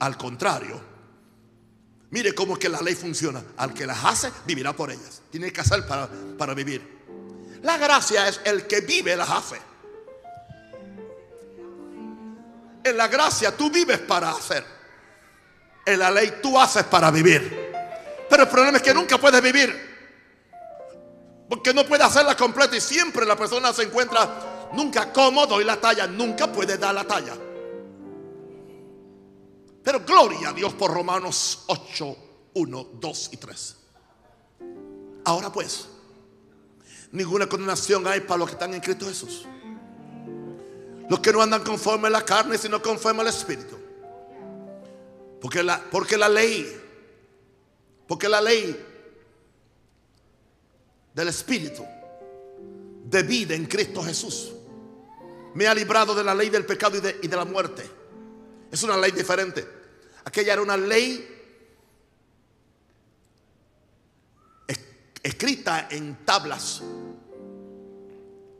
Al contrario, mire cómo es que la ley funciona. Al que las hace, vivirá por ellas. Tiene que hacer para, para vivir. La gracia es el que vive la hace. En la gracia tú vives para hacer. En la ley tú haces para vivir. Pero el problema es que nunca puedes vivir. Porque no puede hacerla completa y siempre la persona se encuentra nunca cómodo y la talla nunca puede dar la talla. Pero gloria a Dios por Romanos 8, 1, 2 y 3. Ahora pues. Ninguna condenación hay para los que están en Cristo Jesús. Los que no andan conforme a la carne, sino conforme al Espíritu. Porque la, porque la ley, porque la ley del Espíritu de vida en Cristo Jesús me ha librado de la ley del pecado y de, y de la muerte. Es una ley diferente. Aquella era una ley escrita en tablas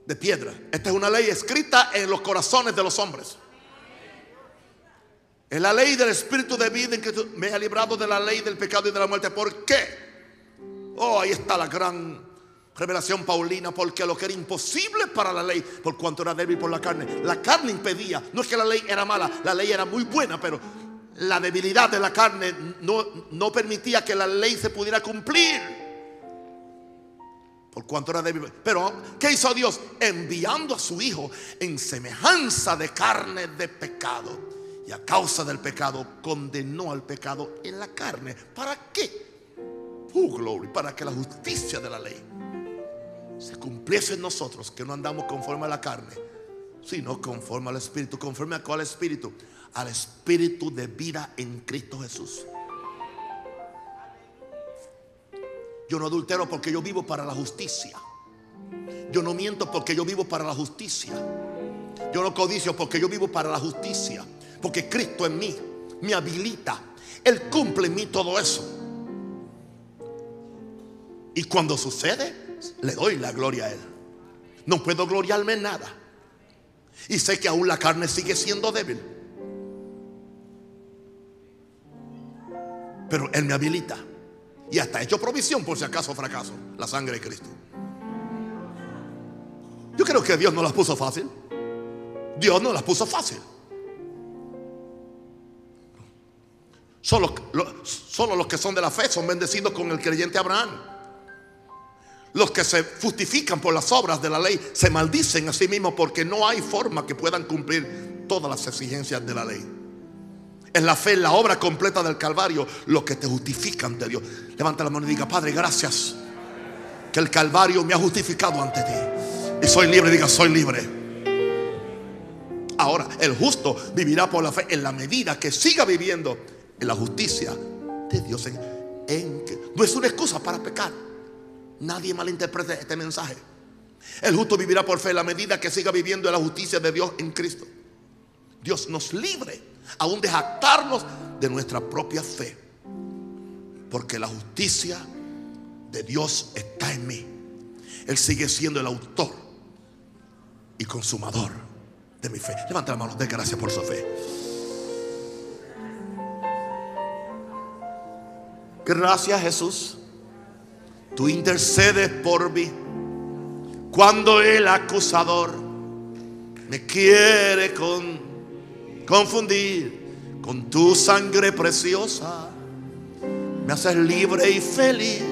de piedra. Esta es una ley escrita en los corazones de los hombres. Es la ley del espíritu de vida en que me ha librado de la ley del pecado y de la muerte. ¿Por qué? Oh, ahí está la gran revelación paulina, porque lo que era imposible para la ley, por cuanto era débil por la carne, la carne impedía. No es que la ley era mala, la ley era muy buena, pero la debilidad de la carne no, no permitía que la ley se pudiera cumplir por cuanto era débil. Pero, ¿qué hizo Dios? Enviando a su Hijo en semejanza de carne de pecado. Y a causa del pecado condenó al pecado en la carne. ¿Para qué? Oh, gloria, para que la justicia de la ley se cumpliese en nosotros, que no andamos conforme a la carne, sino conforme al Espíritu. ¿Conforme a cuál Espíritu? Al Espíritu de vida en Cristo Jesús. Yo no adultero porque yo vivo para la justicia. Yo no miento porque yo vivo para la justicia. Yo no codicio porque yo vivo para la justicia. Porque Cristo en mí me habilita. Él cumple en mí todo eso. Y cuando sucede, le doy la gloria a Él. No puedo gloriarme en nada. Y sé que aún la carne sigue siendo débil. Pero Él me habilita. Y hasta hecho provisión por si acaso fracaso. La sangre de Cristo. Yo creo que Dios no las puso fácil. Dios no las puso fácil. Solo, solo, los que son de la fe son bendecidos con el creyente Abraham. Los que se justifican por las obras de la ley se maldicen a sí mismos porque no hay forma que puedan cumplir todas las exigencias de la ley. Es la fe, la obra completa del Calvario, lo que te justifican de Dios. Levanta la mano y diga, Padre, gracias. Que el Calvario me ha justificado ante ti. Y soy libre, diga, soy libre. Ahora, el justo vivirá por la fe en la medida que siga viviendo en la justicia de Dios. En, no es una excusa para pecar. Nadie malinterprete este mensaje. El justo vivirá por fe en la medida que siga viviendo en la justicia de Dios en Cristo. Dios nos libre aún de de nuestra propia fe. Porque la justicia de Dios está en mí. Él sigue siendo el autor y consumador de mi fe. Levanta la mano, de gracias por su fe. Gracias Jesús. Tú intercedes por mí cuando el acusador me quiere con confundir con tu sangre preciosa. Me haces libre y feliz.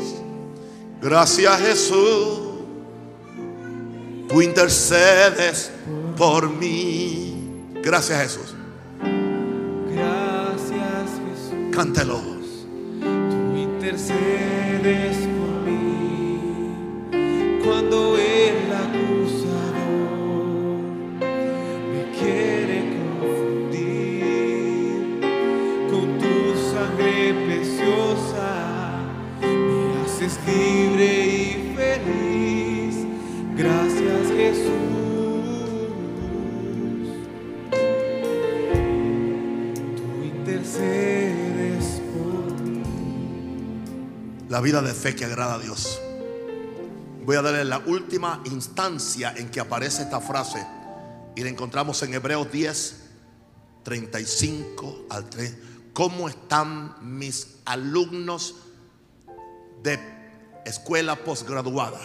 Gracias Jesús. Tú intercedes por mí. Gracias Jesús. Gracias Jesús. Cántelo. Tú intercedes por mí cuando La vida de fe que agrada a Dios. Voy a darle la última instancia en que aparece esta frase. Y la encontramos en Hebreos 10, 35 al 3. ¿Cómo están mis alumnos de escuela posgraduada?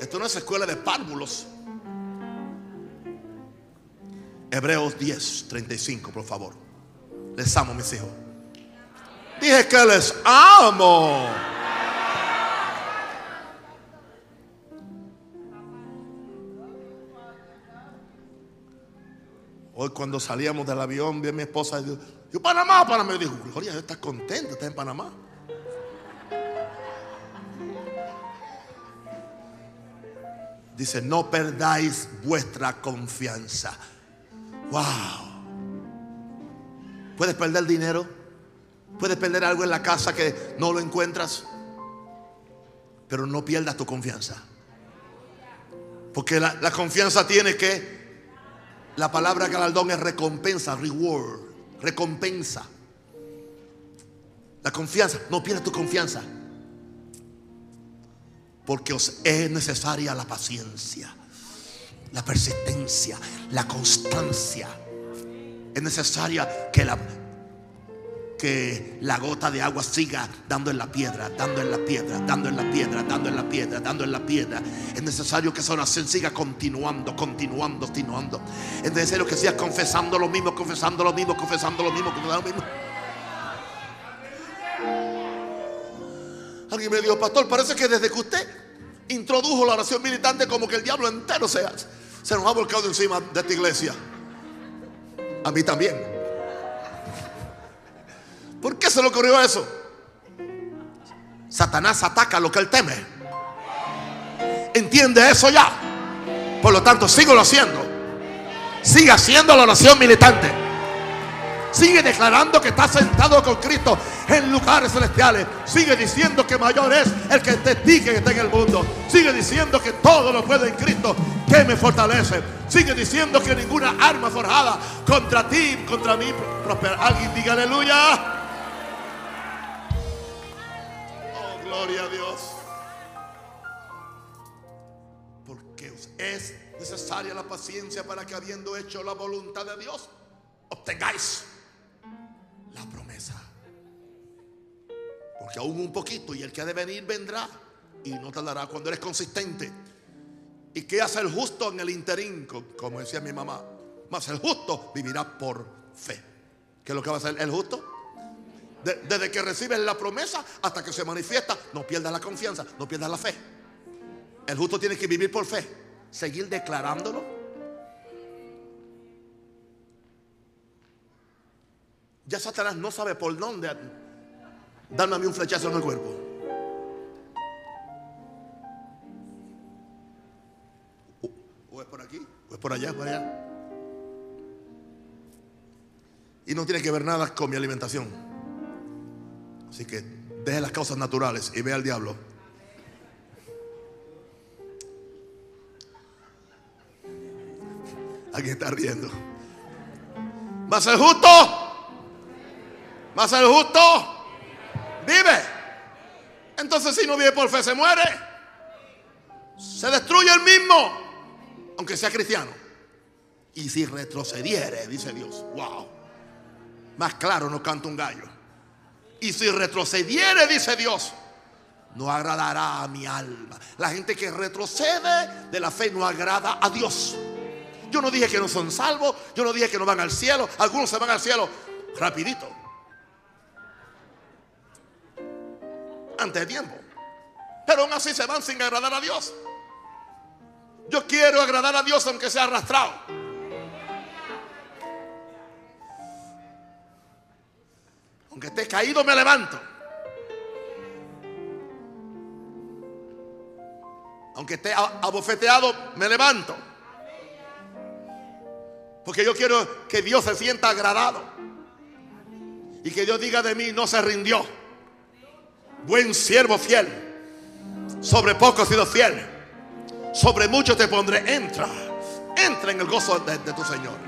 Esto no es escuela de párvulos. Hebreos 10, 35, por favor. Les amo, mis hijos. Dije que les amo. Hoy cuando salíamos del avión, vi a mi esposa y dijo, yo Panamá, Panamá. Y dijo, Gloria, ¿estás contenta? ¿Estás en Panamá? Dice, no perdáis vuestra confianza. Wow. ¿Puedes perder dinero? ¿Puedes perder algo en la casa que no lo encuentras? Pero no pierdas tu confianza. Porque la, confianza tiene que... La palabra galardón es recompensa, reward, recompensa. La confianza, no pierdas tu confianza. Porque es necesaria la paciencia, la persistencia, la constancia. Es necesaria que la, que la gota de agua siga dando en la piedra, dando en la piedra, dando en la piedra, dando en la piedra, dando en la piedra. Es necesario que esa oración siga continuando, continuando, continuando. Es necesario que sigas confesando lo mismo, confesando lo mismo, confesando lo mismo, confesando lo mismo. Alguien me dijo, pastor, parece que desde que usted introdujo la oración militante, como que el diablo entero se, se nos ha volcado encima de esta iglesia. A mí también. ¿Por qué se le ocurrió eso? Satanás ataca lo que él teme. Entiende eso ya. Por lo tanto, síguelo haciendo. Sigue haciendo la oración militante. Sigue declarando que está sentado con Cristo en lugares celestiales. Sigue diciendo que mayor es el que te que está en el mundo. Sigue diciendo que todo lo puede en Cristo que me fortalece. Sigue diciendo que ninguna arma forjada contra ti, contra mí, prospera. Alguien diga aleluya. Oh, gloria a Dios. Porque es necesaria la paciencia para que habiendo hecho la voluntad de Dios, obtengáis Porque aún un poquito y el que ha de venir vendrá y no tardará cuando eres consistente. ¿Y qué hace el justo en el interín? Como decía mi mamá. Más el justo vivirá por fe. ¿Qué es lo que va a hacer el justo? desde que recibes la promesa hasta que se manifiesta, no pierdas la confianza, no pierdas la fe. El justo tiene que vivir por fe, seguir declarándolo. Ya Satanás no sabe por dónde darme a mí un flechazo en el cuerpo. O es por aquí, o es por allá, por allá. Y no tiene que ver nada con mi alimentación. Así que deje las causas naturales y ve al diablo. Alguien está riendo. Más el justo. Más el justo. Vive. Entonces si no vive por fe se muere. Se destruye el mismo. Aunque sea cristiano. Y si retrocediere, dice Dios. Wow. Más claro no canta un gallo. Y si retrocediere, dice Dios, no agradará a mi alma. La gente que retrocede de la fe no agrada a Dios. Yo no dije que no son salvos, yo no dije que no van al cielo. Algunos se van al cielo rapidito. Antes de tiempo. Pero aún así se van sin agradar a Dios. Yo quiero agradar a Dios aunque sea arrastrado. Aunque esté caído me levanto. Aunque esté abofeteado me levanto. Porque yo quiero que Dios se sienta agradado. Y que Dios diga de mí, no se rindió. Buen siervo fiel. Sobre poco he sido fiel. Sobre mucho te pondré. Entra. Entra en el gozo de, de tu Señor.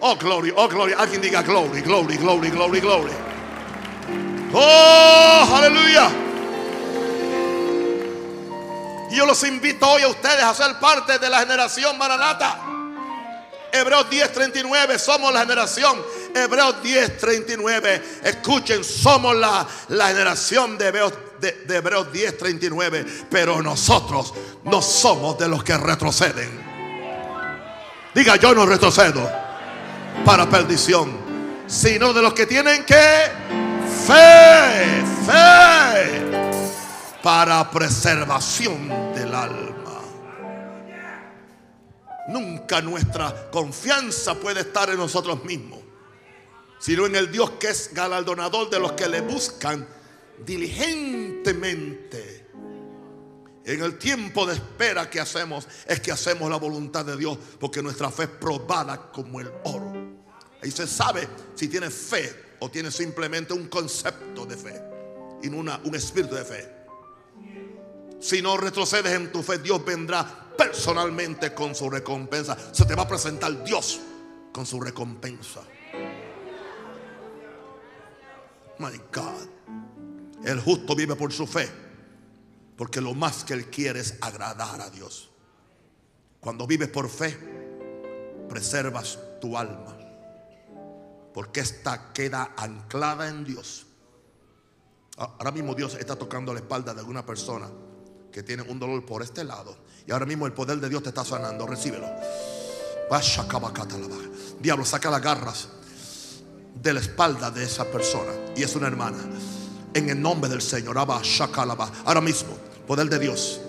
Oh, gloria, oh, gloria. Alguien diga glory, glory, glory, glory, glory. Oh, aleluya. Y yo los invito hoy a ustedes a ser parte de la generación Maranata. Hebreos 10:39, somos la generación. Hebreos 10:39, escuchen, somos la, la generación de Hebreos, de, Hebreos 10:39. Pero nosotros no somos de los que retroceden. Diga, yo no retrocedo para perdición, sino de los que tienen que fe, fe para preservación del alma. Nunca nuestra confianza puede estar en nosotros mismos, sino en el Dios que es galardonador de los que le buscan diligentemente. En el tiempo de espera que hacemos es que hacemos la voluntad de Dios, porque nuestra fe es probada como el oro. Ahí se sabe si tiene fe o tiene simplemente un concepto de fe y no una, un espíritu de fe. Si no retrocedes en tu fe, Dios vendrá personalmente con su recompensa. Se te va a presentar Dios con su recompensa. My God. El justo vive por su fe. Porque lo más que él quiere es agradar a Dios. Cuando vives por fe, preservas tu alma. Porque esta queda anclada en Dios. Ahora mismo Dios está tocando la espalda de alguna persona que tiene un dolor por este lado. Y ahora mismo el poder de Dios te está sanando. Recíbelo. Diablo, saca las garras de la espalda de esa persona. Y es una hermana. En el nombre del Señor. Ahora mismo, poder de Dios.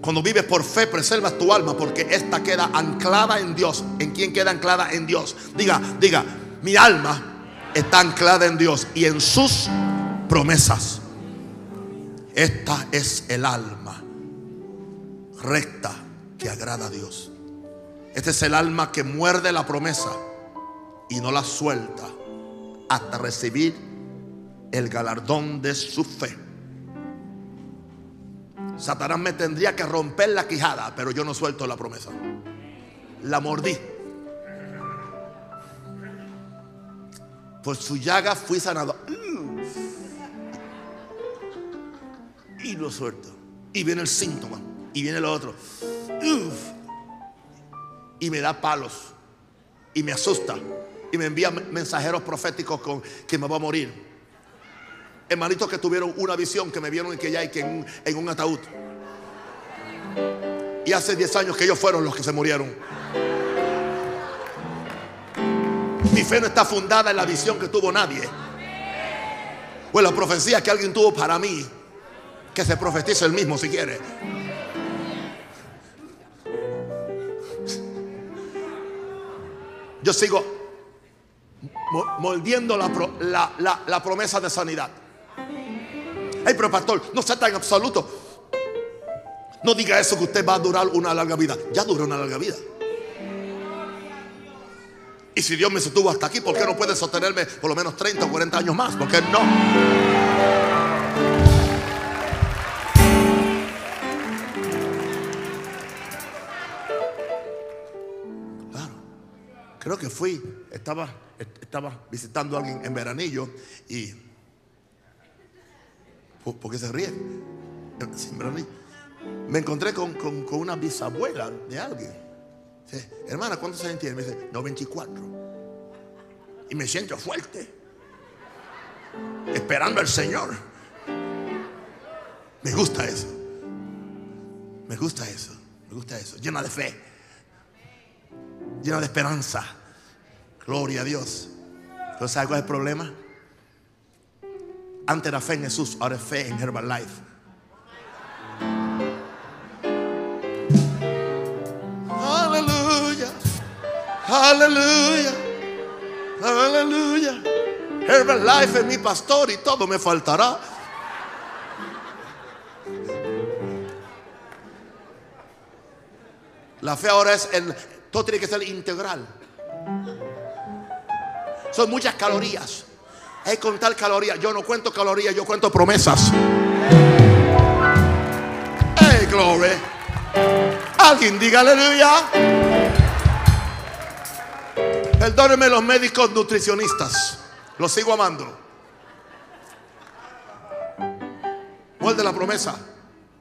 Cuando vives por fe, preservas tu alma porque esta queda anclada en Dios. ¿En quién queda anclada? En Dios. Diga, diga, mi alma está anclada en Dios y en sus promesas. Esta es el alma recta que agrada a Dios. Este es el alma que muerde la promesa y no la suelta hasta recibir el galardón de su fe. Satanás me tendría que romper la quijada, pero yo no suelto la promesa. La mordí. Por su llaga fui sanado. Y lo suelto. Y viene el síntoma. Y viene lo otro. Y me da palos. Y me asusta. Y me envía mensajeros proféticos con que me va a morir. Hermanitos que tuvieron una visión que me vieron en que ya hay que en, en un ataúd. Y hace 10 años que ellos fueron los que se murieron. Mi fe no está fundada en la visión que tuvo nadie. O en la profecía que alguien tuvo para mí. Que se profetice el mismo si quiere. Yo sigo moldeando la, promesa de sanidad. Ay, pero pastor, no sea tan absoluto. No diga eso que usted va a durar una larga vida. Ya duró una larga vida. Y si Dios me sostuvo hasta aquí, ¿por qué no puede sostenerme por lo menos 30 o 40 años más? ¿Por qué no? Creo que fui, estaba, estaba visitando a alguien en veranillo y... ¿Por qué se ríe? Sin veranillo me encontré con, una bisabuela de alguien. Hermana, ¿cuántos años tiene? Me dice, 94. Y me siento fuerte. Esperando al Señor. Me gusta eso. Me gusta eso. Me gusta eso. Llena de fe. Llena de esperanza. Gloria a Dios. Pero ¿sabes cuál es el problema? Antes era fe en Jesús, ahora es fe en Herbalife. Aleluya. Aleluya. Herbalife es mi pastor y todo me faltará. La fe ahora es el, todo tiene que ser integral. Son muchas calorías. Hay contar calorías. Yo no cuento calorías, yo cuento promesas. Hey, gloria. Alguien diga aleluya. Perdónenme los médicos nutricionistas. Los sigo amando. Muerde la promesa.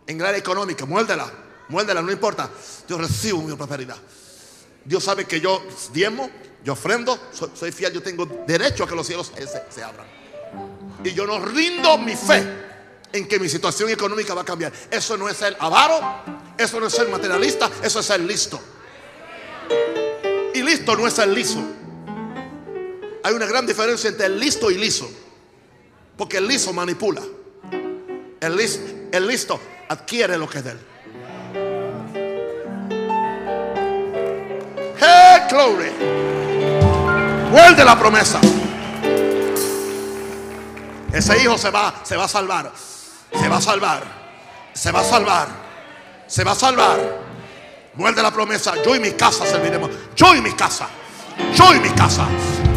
En gran económica, muérdela. Muérdela, no importa. Yo recibo mi prosperidad. Dios sabe que yo diezmo, yo ofrendo, soy, fiel, yo tengo derecho a que los cielos se, abran. Y yo no rindo mi fe en que mi situación económica va a cambiar. Eso no es ser avaro, eso no es ser materialista, eso es ser listo. Y listo no es el liso. Hay una gran diferencia entre el listo y liso. Porque el liso manipula. El listo, el listo adquiere lo que es de él. Glory. Vuelve la promesa. Ese hijo se va, se va a salvar. Se va a salvar. Se va a salvar. Se va a salvar. Muerde la promesa. Yo y mi casa serviremos. Yo y mi casa. Yo y mi casa.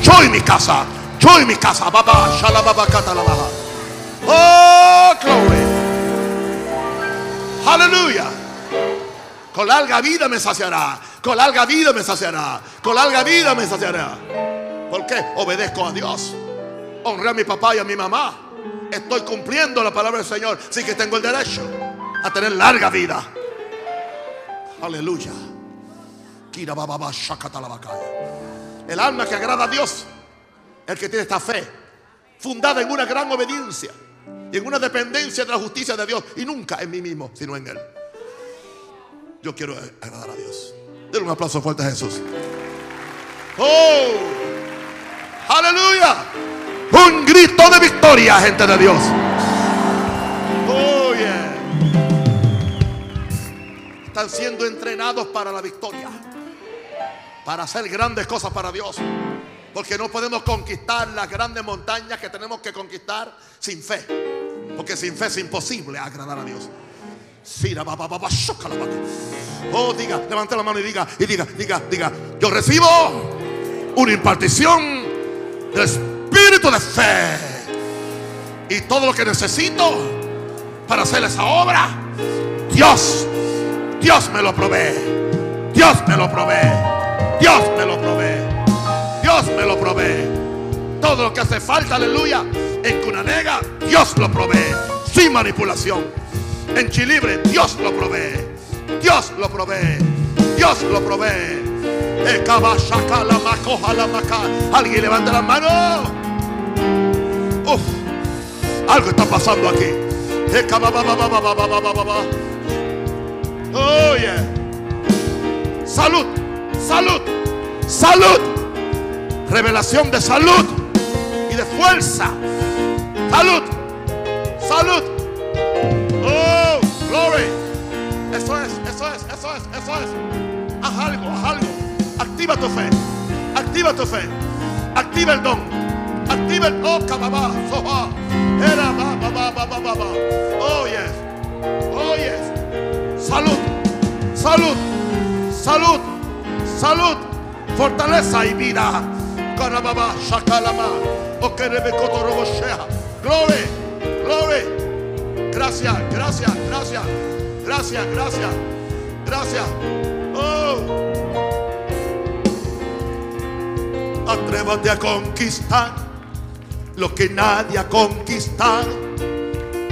Yo y mi casa. Yo y mi casa. Baba, shalababa, catalabaja. Oh, glory. Aleluya. Con larga vida me saciará. Con larga vida me saciará. Con larga vida me saciará. ¿Por qué? Obedezco a Dios. Honré a mi papá y a mi mamá. Estoy cumpliendo la palabra del Señor. Sí que tengo el derecho a tener larga vida. Aleluya. El alma que agrada a Dios, el que tiene esta fe, fundada en una gran obediencia y en una dependencia de la justicia de Dios y nunca en mí mismo, sino en Él. Yo quiero agradar a Dios. Denle un aplauso fuerte a Jesús. Oh, aleluya. Un grito de victoria, gente de Dios. están siendo entrenados para la victoria. Para hacer grandes cosas para Dios. Porque no podemos conquistar las grandes montañas que tenemos que conquistar sin fe. Porque sin fe es imposible agradar a Dios. Oh, diga, levante la mano y diga, y diga, diga, diga. Yo recibo una impartición del espíritu de fe. Y todo lo que necesito para hacer esa obra, Dios, Dios me lo provee. Dios me lo provee. Dios me lo provee. Dios me lo provee. Todo lo que hace falta, aleluya, en Cunanega, Dios lo provee. Sin manipulación. En Chilibre Dios lo provee. Dios lo provee. Dios lo provee. Alguien levanta la mano. Uf, algo está pasando aquí. Oh, yeah. Salud, salud, salud. Revelación de salud y de fuerza. Salud, salud. Glory. Eso es, eso es, eso es, eso es. Haz algo, haz algo. Activa tu fe. Activa tu fe. Activa el don. Activa el oh, kababa, soha. Era ba, ba, ba, ba, ba. Oh, yes. Oh, yes. Salud. Salud. Salud. Salud. Fortaleza y vida. Karababa, shakalama. Okerebe kotoroboshea. Glory. Glory. Gracias, gracias, gracias. Gracias, gracias. Gracias. Oh. Atrévate a conquistar lo que nadie ha conquistado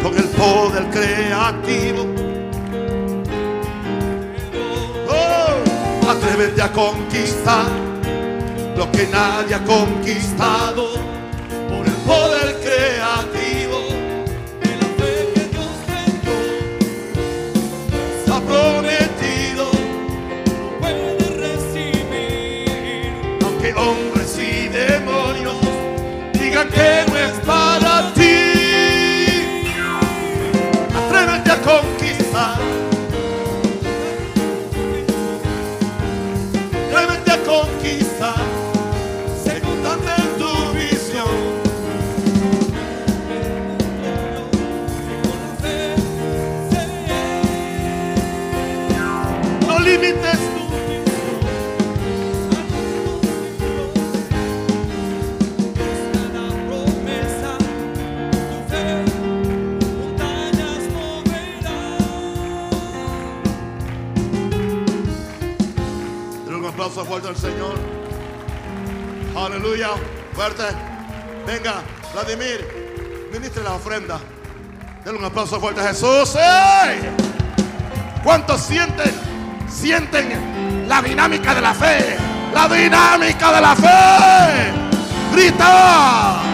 con el poder creativo. Oh, atrévete a conquistar lo que nadie ha conquistado por el poder creativo. Ten fuerte al Señor. Aleluya. Fuerte. Venga, Vladimir. Ministre la ofrenda. Dale un aplauso fuerte a Jesús. ¿Cuántos sienten? Sienten la dinámica de la fe. La dinámica de la fe. Grita.